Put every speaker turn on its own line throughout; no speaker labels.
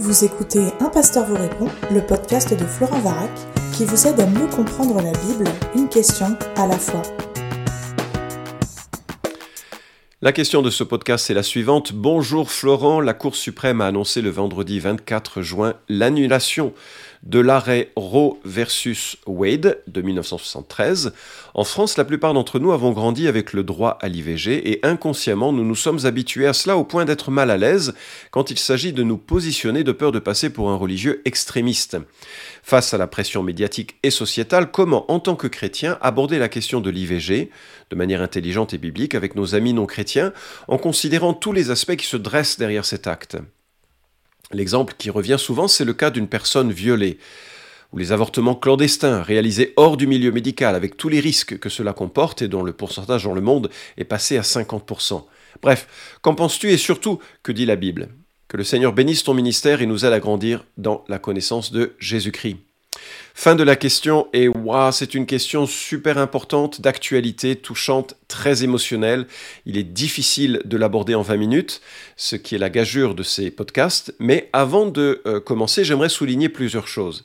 Vous écoutez Un pasteur vous répond, le podcast de Florent Varac, qui vous aide à mieux comprendre la Bible, une question à la fois.
La question de ce podcast est la suivante. Bonjour Florent, la Cour suprême a annoncé le vendredi 24 juin l'annulation de l'arrêt Roe versus Wade de 1973. En France, la plupart d'entre nous avons grandi avec le droit à l'IVG et inconsciemment, nous nous sommes habitués à cela au point d'être mal à l'aise quand il s'agit de nous positionner de peur de passer pour un religieux extrémiste. Face à la pression médiatique et sociétale, comment, en tant que chrétien, aborder la question de l'IVG de manière intelligente et biblique avec nos amis non chrétiens en considérant tous les aspects qui se dressent derrière cet acte? L'exemple qui revient souvent, c'est le cas d'une personne violée, ou les avortements clandestins réalisés hors du milieu médical avec tous les risques que cela comporte et dont le pourcentage dans le monde est passé à 50%. Bref, qu'en penses-tu et surtout, que dit la Bible? Que le Seigneur bénisse ton ministère et nous aide à grandir dans la connaissance de Jésus-Christ. Fin de la question, et waouh, c'est une question super importante, d'actualité, touchante, très émotionnelle. Il est difficile de l'aborder en 20 minutes, ce qui est la gageure de ces podcasts. Mais avant de euh, commencer, j'aimerais souligner plusieurs choses.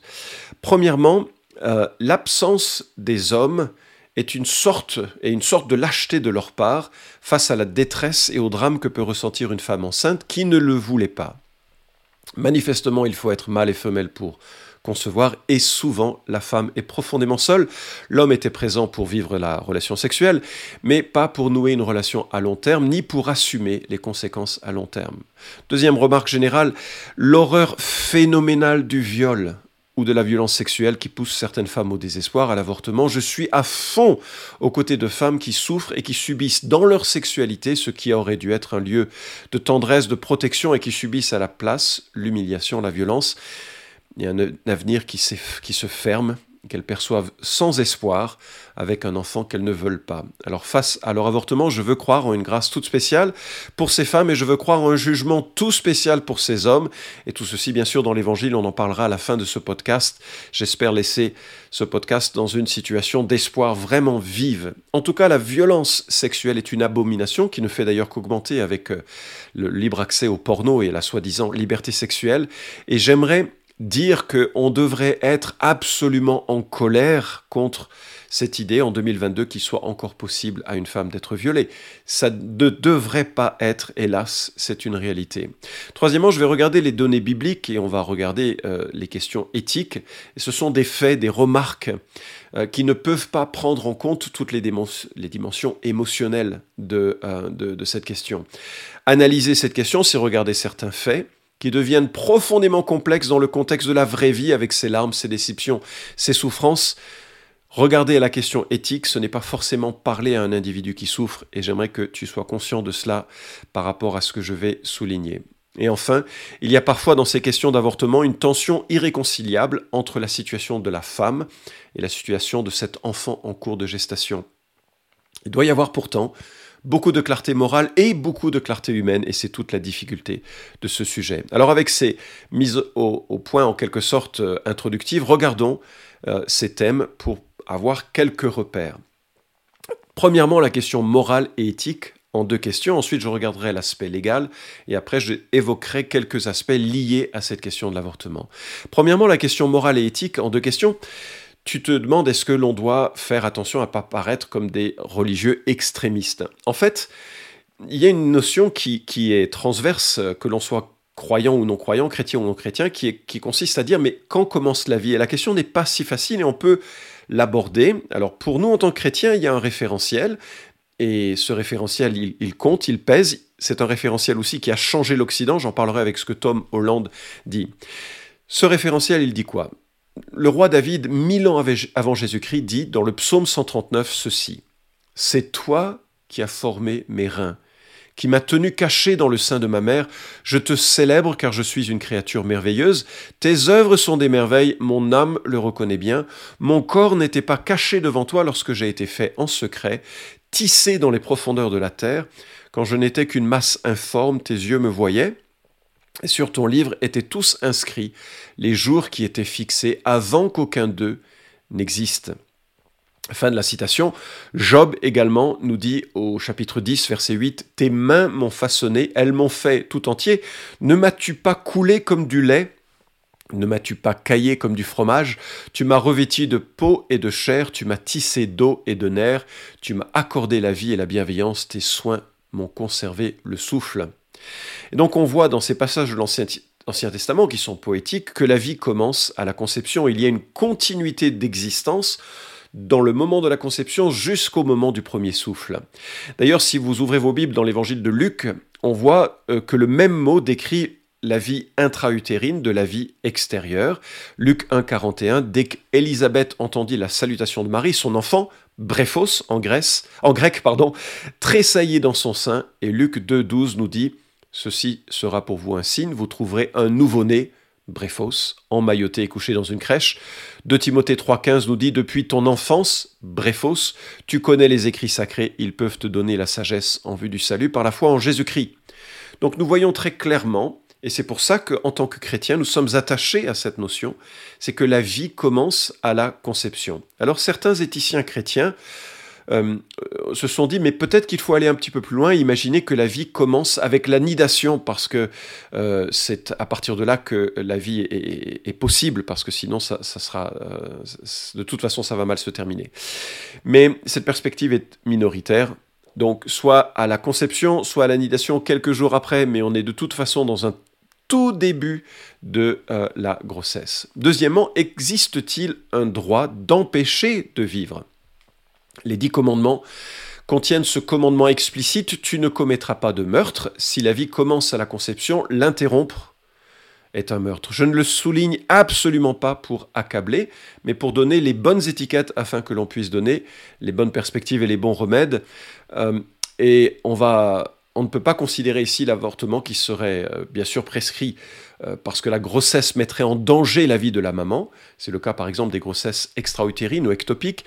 Premièrement, euh, l'absence des hommes est une sorte et une sorte de lâcheté de leur part face à la détresse et au drame que peut ressentir une femme enceinte qui ne le voulait pas. Manifestement, il faut être mâle et femelle pour concevoir, et souvent la femme est profondément seule. L'homme était présent pour vivre la relation sexuelle, mais pas pour nouer une relation à long terme, ni pour assumer les conséquences à long terme. Deuxième remarque générale, l'horreur phénoménale du viol ou de la violence sexuelle qui pousse certaines femmes au désespoir, à l'avortement. Je suis à fond aux côtés de femmes qui souffrent et qui subissent dans leur sexualité ce qui aurait dû être un lieu de tendresse, de protection et qui subissent à la place l'humiliation, la violence. Il y a un avenir qui, qui se ferme, qu'elles perçoivent sans espoir, avec un enfant qu'elles ne veulent pas. Alors face à leur avortement, je veux croire en une grâce toute spéciale pour ces femmes et je veux croire en un jugement tout spécial pour ces hommes. Et tout ceci, bien sûr, dans l'Évangile, on en parlera à la fin de ce podcast. J'espère laisser ce podcast dans une situation d'espoir vraiment vive. En tout cas, la violence sexuelle est une abomination qui ne fait d'ailleurs qu'augmenter avec euh, le libre accès au porno et la soi-disant liberté sexuelle. Et j'aimerais dire qu'on devrait être absolument en colère contre cette idée en 2022 qu'il soit encore possible à une femme d'être violée. Ça ne devrait pas être, hélas, c'est une réalité. Troisièmement, je vais regarder les données bibliques et on va regarder euh, les questions éthiques. Ce sont des faits, des remarques euh, qui ne peuvent pas prendre en compte toutes les, dimensions émotionnelles euh, de cette question. Analyser cette question, c'est regarder certains faits qui deviennent profondément complexes dans le contexte de la vraie vie avec ses larmes, ses déceptions, ses souffrances. Regarder à la question éthique, ce n'est pas forcément parler à un individu qui souffre, et j'aimerais que tu sois conscient de cela par rapport à ce que je vais souligner. Et enfin, il y a parfois dans ces questions d'avortement une tension irréconciliable entre la situation de la femme et la situation de cet enfant en cours de gestation. Il doit y avoir pourtant beaucoup de clarté morale et beaucoup de clarté humaine, et c'est toute la difficulté de ce sujet. Alors avec ces mises au, point en quelque sorte euh, introductives, regardons euh, ces thèmes pour avoir quelques repères. Premièrement, la question morale et éthique en deux questions. Ensuite, je regarderai l'aspect légal et après, je évoquerai quelques aspects liés à cette question de l'avortement. Premièrement, la question morale et éthique en deux questions tu te demandes est-ce que l'on doit faire attention à ne pas paraître comme des religieux extrémistes? En fait, il y a une notion qui, qui est transverse, que l'on soit croyant ou non croyant, chrétien ou non chrétien, qui, est, qui consiste à dire mais quand commence la vie? Et la question n'est pas si facile et on peut l'aborder. Alors pour nous en tant que chrétiens, il y a un référentiel, et ce référentiel, il, il compte, il pèse. C'est un référentiel aussi qui a changé l'Occident, j'en parlerai avec ce que Tom Holland dit. Ce référentiel, il dit quoi? Le roi David, mille ans avant Jésus-Christ, dit dans le psaume 139 ceci C'est toi qui as formé mes reins, qui m'as tenu caché dans le sein de ma mère. Je te célèbre car je suis une créature merveilleuse. Tes œuvres sont des merveilles, mon âme le reconnaît bien. Mon corps n'était pas caché devant toi lorsque j'ai été fait en secret, tissé dans les profondeurs de la terre. Quand je n'étais qu'une masse informe, tes yeux me voyaient. Sur ton livre étaient tous inscrits les jours qui étaient fixés avant qu'aucun d'eux n'existe. Fin de la citation. Job également nous dit au chapitre 10, verset 8, Tes mains m'ont façonné, elles m'ont fait tout entier. Ne m'as-tu pas coulé comme du lait? Ne m'as-tu pas caillé comme du fromage? Tu m'as revêtu de peau et de chair, tu m'as tissé d'eau et de nerfs, tu m'as accordé la vie et la bienveillance, tes soins m'ont conservé le souffle. Et donc on voit dans ces passages de l'Ancien Testament qui sont poétiques que la vie commence à la conception. Il y a une continuité d'existence dans le moment de la conception jusqu'au moment du premier souffle. D'ailleurs, si vous ouvrez vos Bibles dans l'évangile de Luc, on voit euh, que le même mot décrit la vie intra-utérine de la vie extérieure. Luc 1,41, dès qu'Élisabeth entendit la salutation de Marie, son enfant, Brephos en, Grèce, en grec, pardon, tressaillit dans son sein, et Luc 2,12 nous dit Ceci sera pour vous un signe, vous trouverez un nouveau-né, Brephos, emmailloté et couché dans une crèche. De Timothée 3,15 nous dit Depuis ton enfance, Brephos, tu connais les écrits sacrés, ils peuvent te donner la sagesse en vue du salut par la foi en Jésus-Christ. Donc nous voyons très clairement et c'est pour ça qu'en tant que chrétiens, nous sommes attachés à cette notion, c'est que la vie commence à la conception. Alors certains éthiciens chrétiens euh, se sont dit, mais peut-être qu'il faut aller un petit peu plus loin, imaginer que la vie commence avec la nidation, parce que euh, c'est à partir de là que la vie est, possible, parce que sinon, ça, sera, euh, de toute façon, ça va mal se terminer. Mais cette perspective est minoritaire. Donc, soit à la conception, soit à la nidation quelques jours après, mais on est de toute façon dans un tout début de euh, la grossesse. Deuxièmement, existe-t-il un droit d'empêcher de vivre? Les dix commandements contiennent ce commandement explicite, tu ne commettras pas de meurtre. Si la vie commence à la conception, l'interrompre est un meurtre. Je ne le souligne absolument pas pour accabler, mais pour donner les bonnes étiquettes afin que l'on puisse donner les bonnes perspectives et les bons remèdes. Euh, et on va ne peut pas considérer ici l'avortement qui serait euh, bien sûr prescrit euh, parce que la grossesse mettrait en danger la vie de la maman. C'est le cas par exemple des grossesses extra-utérines ou ectopiques.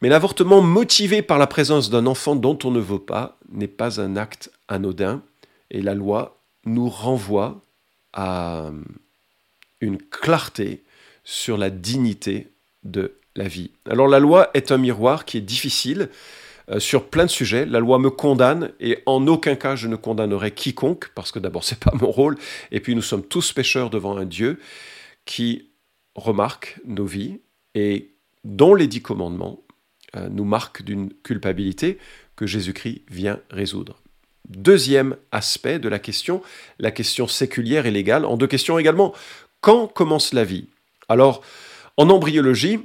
Mais l'avortement motivé par la présence d'un enfant dont on ne veut pas n'est pas un acte anodin et la loi nous renvoie à une clarté sur la dignité de la vie. Alors la loi est un miroir qui est difficile euh, sur plein de sujets. La loi me condamne et en aucun cas je ne condamnerai quiconque parce que d'abord c'est pas mon rôle et puis nous sommes tous pécheurs devant un Dieu qui remarque nos vies et dont les dix commandements nous marquent d'une culpabilité que Jésus-Christ vient résoudre. Deuxième aspect de la question, la question séculière et légale. En deux questions également, quand commence la vie? Alors, en embryologie,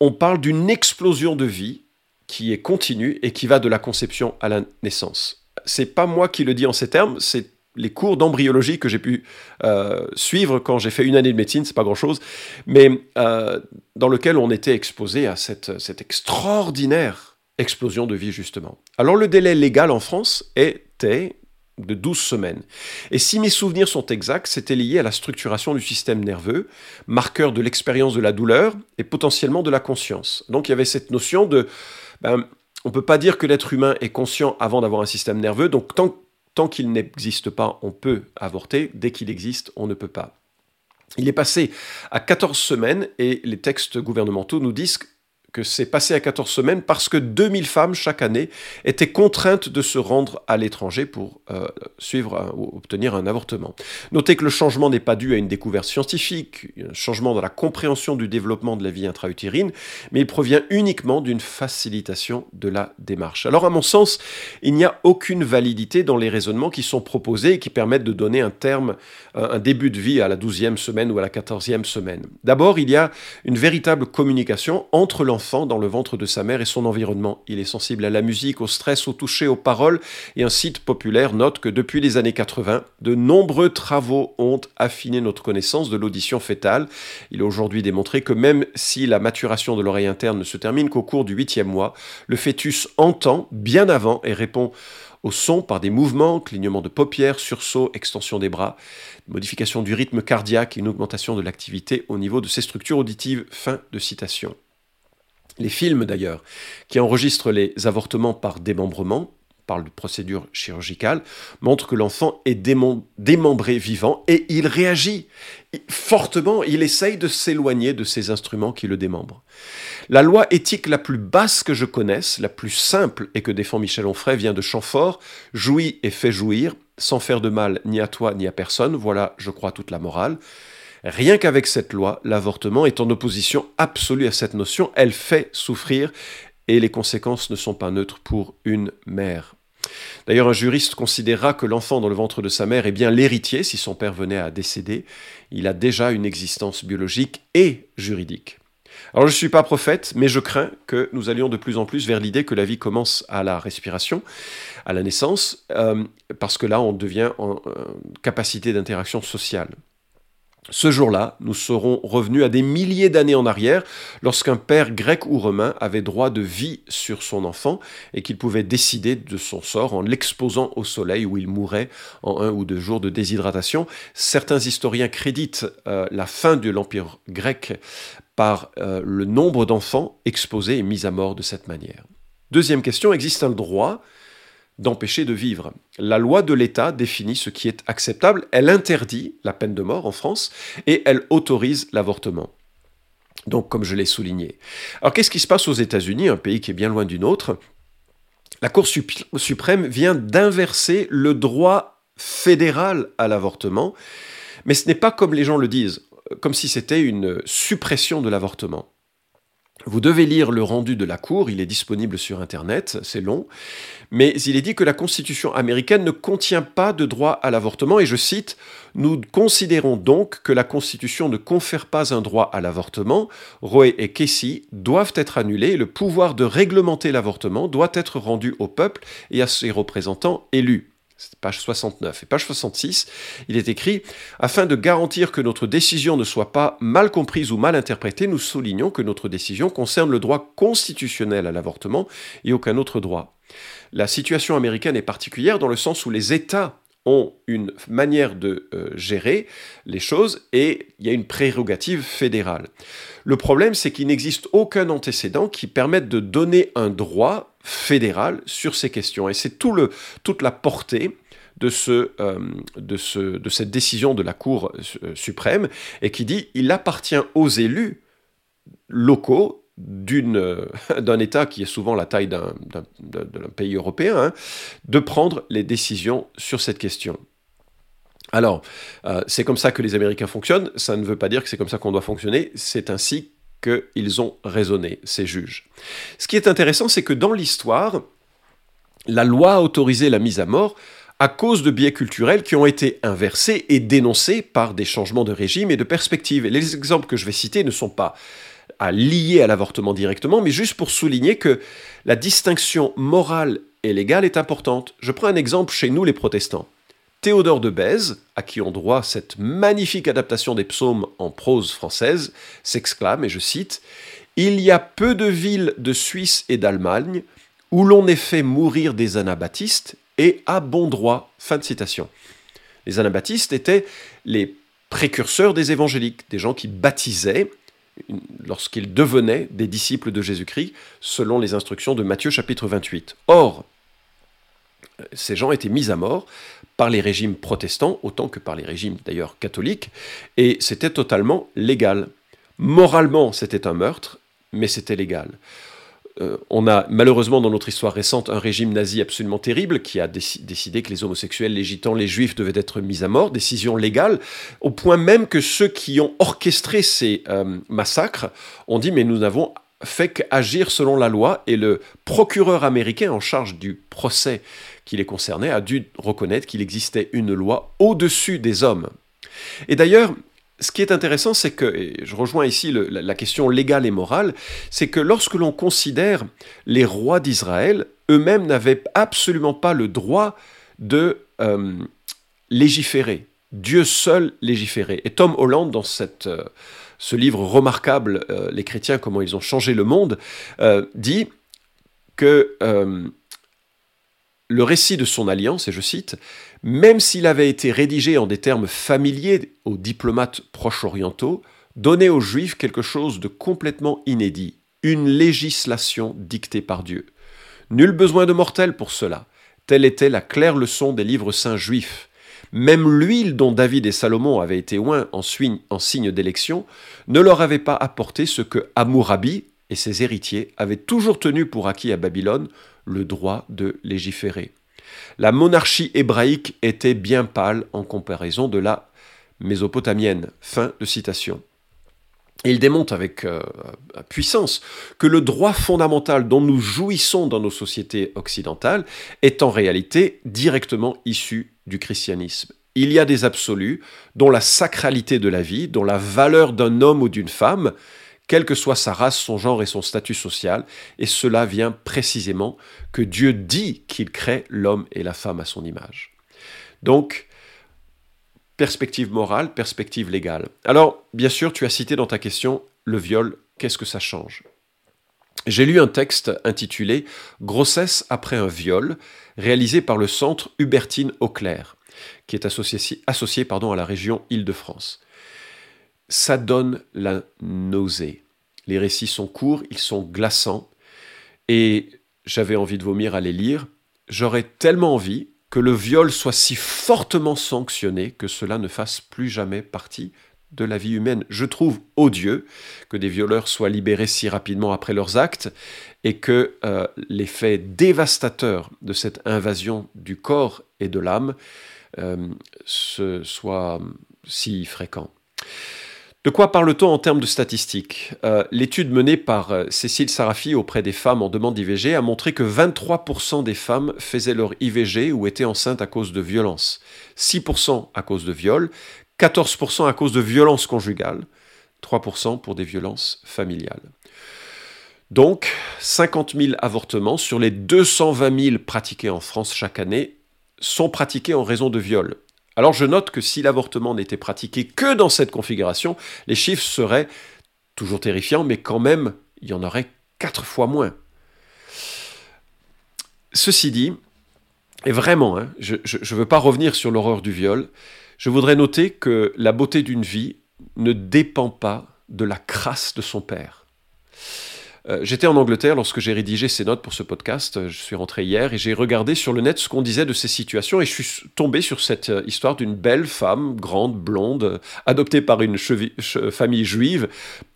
on parle d'une explosion de vie qui est continue et qui va de la conception à la naissance. C'est pas moi qui le dis en ces termes, c'est les cours d'embryologie que j'ai pu euh, suivre quand j'ai fait une année de médecine, c'est pas grand chose, mais euh, dans lequel on était exposé à cette, cette extraordinaire explosion de vie justement. Alors le délai légal en France était de 12 semaines. Et si mes souvenirs sont exacts, c'était lié à la structuration du système nerveux, marqueur de l'expérience de la douleur et potentiellement de la conscience. Donc il y avait cette notion de ben, on ne peut pas dire que l'être humain est conscient avant d'avoir un système nerveux, donc tant, tant qu'il n'existe pas, on peut avorter, dès qu'il existe, on ne peut pas. Il est passé à 14 semaines et les textes gouvernementaux nous disent que c'est passé à 14 semaines parce que 2000 femmes chaque année étaient contraintes de se rendre à l'étranger pour euh, suivre ou obtenir un avortement. Notez que le changement n'est pas dû à une découverte scientifique, un changement dans la compréhension du développement de la vie intra-utérine, mais il provient uniquement d'une facilitation de la démarche. Alors à mon sens, il n'y a aucune validité dans les raisonnements qui sont proposés et qui permettent de donner un terme, un début de vie à la 12e semaine ou à la 14e semaine. D'abord, il y a une véritable communication entre l'enfant dans le ventre de sa mère et son environnement. Il est sensible à la musique, au stress, au toucher, aux paroles, et un site populaire note que depuis les années 80, de nombreux travaux ont affiné notre connaissance de l'audition fétale. Il est aujourd'hui démontré que même si la maturation de l'oreille interne ne se termine qu'au cours du huitième mois, le fœtus entend bien avant et répond au son par des mouvements, clignement de paupières, sursaut, extension des bras, modification du rythme cardiaque et une augmentation de l'activité au niveau de ses structures auditives. Fin de citation. Les films d'ailleurs, qui enregistrent les avortements par démembrement, de procédure chirurgicale, montre que l'enfant est démembré vivant et il réagit fortement, il essaye de s'éloigner de ces instruments qui le démembrent. La loi éthique la plus basse que je connaisse, la plus simple et que défend Michel Onfray, vient de Chamfort, jouit et fait jouir, sans faire de mal ni à toi ni à personne, voilà, je crois, toute la morale. Rien qu'avec cette loi, l'avortement est en opposition absolue à cette notion, elle fait souffrir et les conséquences ne sont pas neutres pour une mère. D'ailleurs, un juriste considérera que l'enfant dans le ventre de sa mère est bien l'héritier si son père venait à décéder. Il a déjà une existence biologique et juridique. Alors je ne suis pas prophète, mais je crains que nous allions de plus en plus vers l'idée que la vie commence à la respiration, à la naissance, euh, parce que là on devient en euh, capacité d'interaction sociale. Ce jour-là, nous serons revenus à des milliers d'années en arrière, lorsqu'un père grec ou romain avait droit de vie sur son enfant et qu'il pouvait décider de son sort en l'exposant au soleil où il mourrait en un ou deux jours de déshydratation. Certains historiens créditent euh, la fin de l'Empire grec par euh, le nombre d'enfants exposés et mis à mort de cette manière. Deuxième question, existe un droit d'empêcher de vivre. La loi de l'État définit ce qui est acceptable, elle interdit la peine de mort en France et elle autorise l'avortement. Donc, comme je l'ai souligné. Alors, qu'est-ce qui se passe aux États-Unis, un pays qui est bien loin du nôtre? La Cour suprême vient d'inverser le droit fédéral à l'avortement, mais ce n'est pas comme les gens le disent, comme si c'était une suppression de l'avortement. Vous devez lire le rendu de la Cour, il est disponible sur Internet, c'est long, mais il est dit que la Constitution américaine ne contient pas de droit à l'avortement, et je cite, Nous considérons donc que la Constitution ne confère pas un droit à l'avortement, Roe et Casey doivent être annulés, le pouvoir de réglementer l'avortement doit être rendu au peuple et à ses représentants élus page 69. Et page 66, il est écrit Afin de garantir que notre décision ne soit pas mal comprise ou mal interprétée, nous soulignons que notre décision concerne le droit constitutionnel à l'avortement et aucun autre droit. La situation américaine est particulière dans le sens où les États ont une manière de euh, gérer les choses et il y a une prérogative fédérale. Le problème, c'est qu'il n'existe aucun antécédent qui permette de donner un droit fédéral sur ces questions. Et c'est tout le, toute la portée de, ce, euh, de, ce, de cette décision de la Cour euh, suprême et qui dit il appartient aux élus locaux d'un État qui est souvent la taille d'un pays européen, hein, de prendre les décisions sur cette question. Alors, euh, c'est comme ça que les Américains fonctionnent, ça ne veut pas dire que c'est comme ça qu'on doit fonctionner, c'est ainsi qu'ils ont raisonné, ces juges. Ce qui est intéressant, c'est que dans l'histoire, la loi a autorisé la mise à mort à cause de biais culturels qui ont été inversés et dénoncés par des changements de régime et de perspective. Et les exemples que je vais citer ne sont pas à lier à l'avortement directement, mais juste pour souligner que la distinction morale et légale est importante. Je prends un exemple chez nous les protestants. Théodore de Bèze, à qui on doit cette magnifique adaptation des psaumes en prose française, s'exclame, et je cite, Il y a peu de villes de Suisse et d'Allemagne où l'on ait fait mourir des anabaptistes, et à bon droit. Fin de citation. Les anabaptistes étaient les précurseurs des évangéliques, des gens qui baptisaient lorsqu'ils devenaient des disciples de Jésus-Christ, selon les instructions de Matthieu chapitre 28. Or, ces gens étaient mis à mort par les régimes protestants, autant que par les régimes d'ailleurs catholiques, et c'était totalement légal. Moralement, c'était un meurtre, mais c'était légal. Euh, on a malheureusement dans notre histoire récente un régime nazi absolument terrible qui a décidé que les homosexuels, les gitans, les juifs devaient être mis à mort, décision légale, au point même que ceux qui ont orchestré ces euh, massacres ont dit mais nous n'avons fait qu'agir selon la loi et le procureur américain en charge du procès qui les concernait a dû reconnaître qu'il existait une loi au-dessus des hommes. Et d'ailleurs, ce qui est intéressant, c'est que, et je rejoins ici la, question légale et morale, c'est que lorsque l'on considère les rois d'Israël, eux-mêmes n'avaient absolument pas le droit de euh, légiférer. Dieu seul légiférait. Et Tom Holland, dans euh, ce livre remarquable, euh, Les chrétiens, comment ils ont changé le monde, dit que le récit de son alliance, et je cite, même s'il avait été rédigé en des termes familiers aux diplomates proche-orientaux, donnait aux Juifs quelque chose de complètement inédit, une législation dictée par Dieu. Nul besoin de mortel pour cela. Telle était la claire leçon des livres saints juifs. Même l'huile dont David et Salomon avaient été oints en, signe d'élection ne leur avait pas apporté ce que Amourabi et ses héritiers avaient toujours tenu pour acquis à Babylone, le droit de légiférer. La monarchie hébraïque était bien pâle en comparaison de la mésopotamienne. Fin de citation. Il démontre avec euh, puissance que le droit fondamental dont nous jouissons dans nos sociétés occidentales est en réalité directement issu du christianisme. Il y a des absolus dont la sacralité de la vie, dont la valeur d'un homme ou d'une femme, quelle que soit sa race, son genre et son statut social, et cela vient précisément que Dieu dit qu'il crée l'homme et la femme à son image. Donc, perspective morale, perspective légale. Alors, bien sûr, tu as cité dans ta question le viol, qu'est-ce que ça change? J'ai lu un texte intitulé Grossesse après un viol, réalisé par le centre Hubertine Auclair, qui est associé, à la région Île-de-France. Ça donne la nausée. Les récits sont courts, ils sont glaçants, et j'avais envie de vomir à les lire. J'aurais tellement envie que le viol soit si fortement sanctionné que cela ne fasse plus jamais partie de la vie humaine. Je trouve odieux que des violeurs soient libérés si rapidement après leurs actes et que euh, l'effet dévastateur de cette invasion du corps et de l'âme euh, soit si fréquent. De quoi parle-t-on en termes de statistiques? Euh, L'étude menée par euh, Cécile Sarafi auprès des femmes en demande d'IVG a montré que 23% des femmes faisaient leur IVG ou étaient enceintes à cause de violences, 6% à cause de viol, 14% à cause de violences conjugales, 3% pour des violences familiales. Donc, 50 000 avortements sur les 220 000 pratiqués en France chaque année sont pratiqués en raison de viol. Alors je note que si l'avortement n'était pratiqué que dans cette configuration, les chiffres seraient toujours terrifiants, mais quand même, il y en aurait quatre fois moins. Ceci dit, et vraiment, hein, je ne veux pas revenir sur l'horreur du viol, je voudrais noter que la beauté d'une vie ne dépend pas de la crasse de son père. Euh, j'étais en Angleterre lorsque j'ai rédigé ces notes pour ce podcast. Je suis rentré hier et j'ai regardé sur le net ce qu'on disait de ces situations et je suis tombé sur cette euh, histoire d'une belle femme, grande, blonde, adoptée par une famille juive,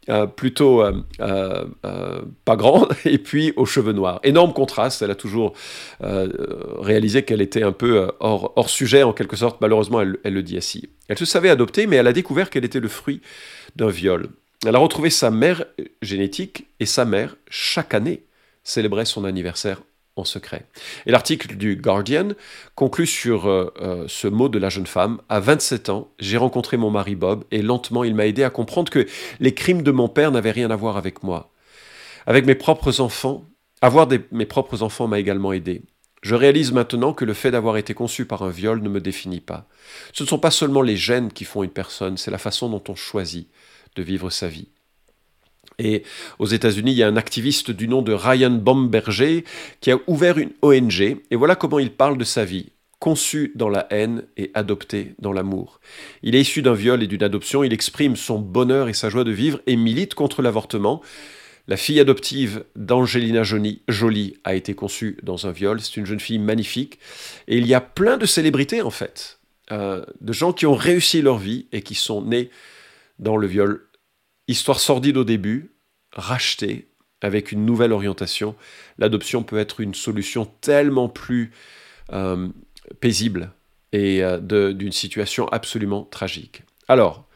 euh, plutôt pas grande, et puis aux cheveux noirs. Énorme contraste, elle a toujours réalisé qu'elle était un peu hors, sujet en quelque sorte, malheureusement elle le dit ainsi. Elle se savait adoptée, mais elle a découvert qu'elle était le fruit d'un viol. Elle a retrouvé sa mère génétique et sa mère, chaque année, célébrait son anniversaire en secret. Et l'article du Guardian conclut sur euh, euh, ce mot de la jeune femme. À 27 ans, j'ai rencontré mon mari Bob et lentement il m'a aidé à comprendre que les crimes de mon père n'avaient rien à voir avec moi. Avec mes propres enfants, avoir mes propres enfants m'a également aidé. Je réalise maintenant que le fait d'avoir été conçu par un viol ne me définit pas. Ce ne sont pas seulement les gènes qui font une personne, c'est la façon dont on choisit de vivre sa vie. Et aux États-Unis, il y a un activiste du nom de Ryan Bomberger qui a ouvert une ONG, et voilà comment il parle de sa vie conçu dans la haine et adopté dans l'amour. Il est issu d'un viol et d'une adoption, il exprime son bonheur et sa joie de vivre et milite contre l'avortement. La fille adoptive d'Angelina Jolie a été conçue dans un viol, c'est une jeune fille magnifique, et il y a plein de célébrités en fait, euh, de gens qui ont réussi leur vie et qui sont nés dans le viol. Histoire sordide au début, rachetée avec une nouvelle orientation. L'adoption peut être une solution tellement plus euh, paisible et euh, d'une situation absolument tragique. Alors,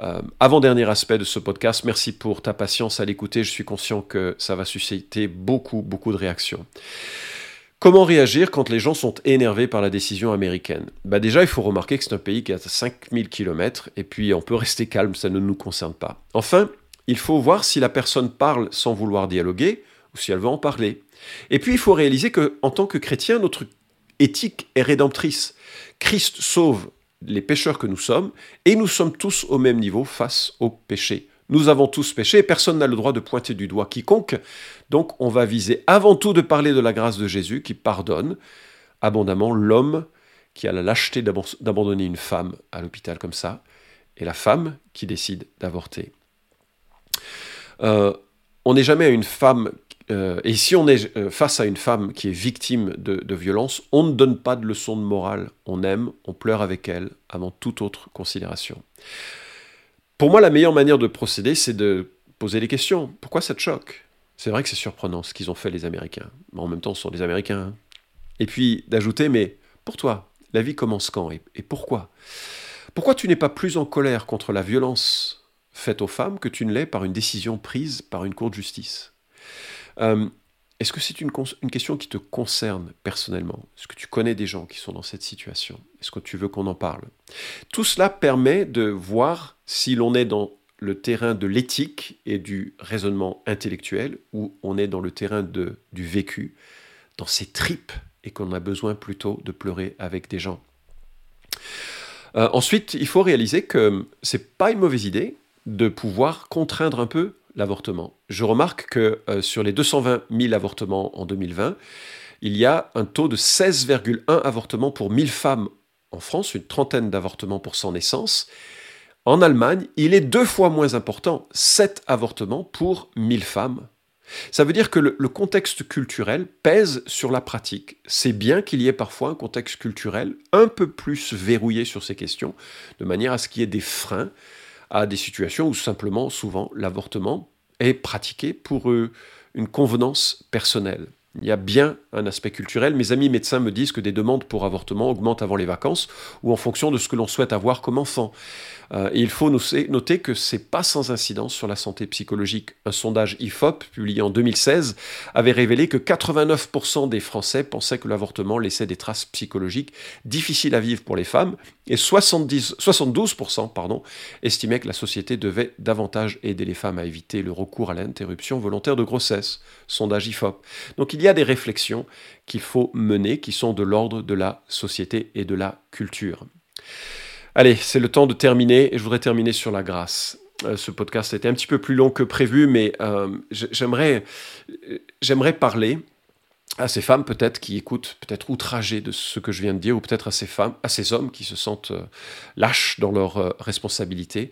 euh, avant-dernier aspect de ce podcast, merci pour ta patience à l'écouter. Je suis conscient que ça va susciter beaucoup, beaucoup de réactions. Comment réagir quand les gens sont énervés par la décision américaine? Bah Déjà, il faut remarquer que c'est un pays qui a 5000 km, et puis on peut rester calme, ça ne nous concerne pas. Enfin, il faut voir si la personne parle sans vouloir dialoguer, ou si elle veut en parler. Et puis, il faut réaliser que, en tant que chrétien, notre éthique est rédemptrice. Christ sauve les pécheurs que nous sommes, et nous sommes tous au même niveau face au péché. Nous avons tous péché et personne n'a le droit de pointer du doigt quiconque. Donc on va viser avant tout de parler de la grâce de Jésus qui pardonne abondamment l'homme qui a la lâcheté d'abandonner une femme à l'hôpital comme ça, et la femme qui décide d'avorter. Euh, on n'est jamais à une femme euh, et si on est euh, face à une femme qui est victime de, de, violence, on ne donne pas de leçon de morale. On aime, on pleure avec elle avant toute autre considération. Pour moi, la meilleure manière de procéder, c'est de poser des questions. Pourquoi ça te choque? C'est vrai que c'est surprenant ce qu'ils ont fait les Américains. Mais en même temps, ce sont des Américains. Hein. Et puis d'ajouter, mais pour toi, la vie commence quand? Et, et pourquoi? Pourquoi tu n'es pas plus en colère contre la violence faite aux femmes que tu ne l'es par une décision prise par une cour de justice? Euh, Est-ce que c'est une, une, question qui te concerne personnellement? Est-ce que tu connais des gens qui sont dans cette situation? Est-ce que tu veux qu'on en parle? Tout cela permet de voir si l'on est dans le terrain de l'éthique et du raisonnement intellectuel ou on est dans le terrain du vécu, dans ses tripes et qu'on a besoin plutôt de pleurer avec des gens. Euh, ensuite, il faut réaliser que c'est pas une mauvaise idée de pouvoir contraindre un peu l'avortement. Je remarque que euh, sur les 220 000 avortements en 2020, il y a un taux de 16,1 avortements pour 1000 femmes en France, une trentaine d'avortements pour 100 naissances. En Allemagne, il est deux fois moins important, 7 avortements pour 1000 femmes. Ça veut dire que le, contexte culturel pèse sur la pratique. C'est bien qu'il y ait parfois un contexte culturel un peu plus verrouillé sur ces questions, de manière à ce qu'il y ait des freins à des situations où simplement, souvent, l'avortement est pratiqué pour une convenance personnelle. Il y a bien un aspect culturel. Mes amis médecins me disent que des demandes pour avortement augmentent avant les vacances ou en fonction de ce que l'on souhaite avoir comme enfant. Euh, il faut noter que c'est pas sans incidence sur la santé psychologique. Un sondage IFOP publié en 2016 avait révélé que 89% des Français pensaient que l'avortement laissait des traces psychologiques difficiles à vivre pour les femmes et 70, 72% pardon, estimaient que la société devait davantage aider les femmes à éviter le recours à l'interruption volontaire de grossesse. Sondage IFOP. Donc il y a des réflexions qu'il faut mener qui sont de l'ordre de la société et de la culture. Allez, c'est le temps de terminer et je voudrais terminer sur la grâce. Euh, ce podcast a été un petit peu plus long que prévu, mais euh, j'aimerais, j'aimerais parler à ces femmes peut-être qui écoutent, peut-être outragées de ce que je viens de dire, ou peut-être à ces femmes, à ces hommes qui se sentent euh, lâches dans leurs euh, responsabilités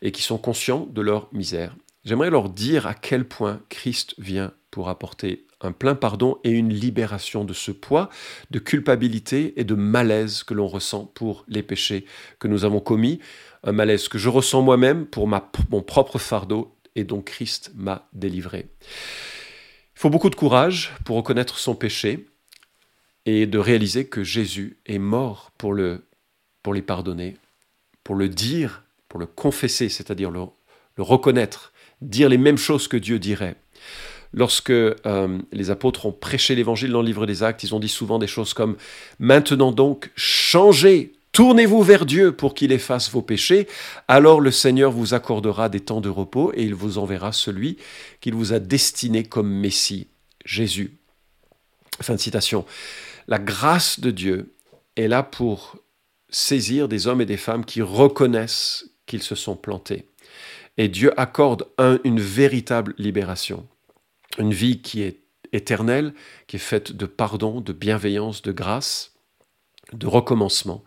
et qui sont conscients de leur misère. J'aimerais leur dire à quel point Christ vient pour apporter un plein pardon et une libération de ce poids de culpabilité et de malaise que l'on ressent pour les péchés que nous avons commis, un malaise que je ressens moi-même pour mon propre fardeau et dont Christ m'a délivré. Il faut beaucoup de courage pour reconnaître son péché et de réaliser que Jésus est mort pour, le, pour les pardonner, pour le dire, pour le confesser, c'est-à-dire le reconnaître, dire les mêmes choses que Dieu dirait. Lorsque euh, les apôtres ont prêché l'évangile dans le livre des actes, ils ont dit souvent des choses comme ⁇ Maintenant donc, changez, tournez-vous vers Dieu pour qu'il efface vos péchés, alors le Seigneur vous accordera des temps de repos et il vous enverra celui qu'il vous a destiné comme Messie, Jésus. ⁇ Fin de citation. La grâce de Dieu est là pour saisir des hommes et des femmes qui reconnaissent qu'ils se sont plantés. Et Dieu accorde un, une véritable libération une vie qui est éternelle, qui est faite de pardon, de bienveillance, de grâce, de recommencement.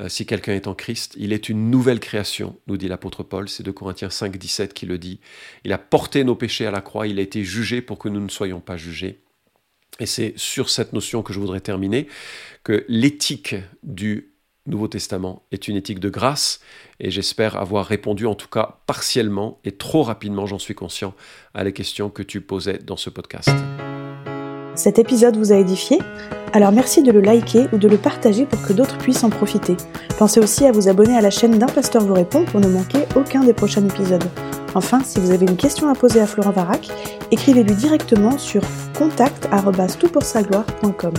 Euh, si quelqu'un est en Christ, il est une nouvelle création, nous dit l'apôtre Paul, c'est de Corinthiens 5, 17 qui le dit. Il a porté nos péchés à la croix, il a été jugé pour que nous ne soyons pas jugés. Et c'est sur cette notion que je voudrais terminer, que l'éthique du Nouveau Testament est une éthique de grâce et j'espère avoir répondu en tout cas partiellement et trop rapidement, j'en suis conscient, à la question que tu posais dans ce podcast.
Cet épisode vous a édifié? Alors merci de le liker ou de le partager pour que d'autres puissent en profiter. Pensez aussi à vous abonner à la chaîne d'un pasteur vous répond pour ne manquer aucun des prochains épisodes. Enfin, si vous avez une question à poser à Florent Varac, écrivez-lui directement sur contact@toutpoursagloire.com.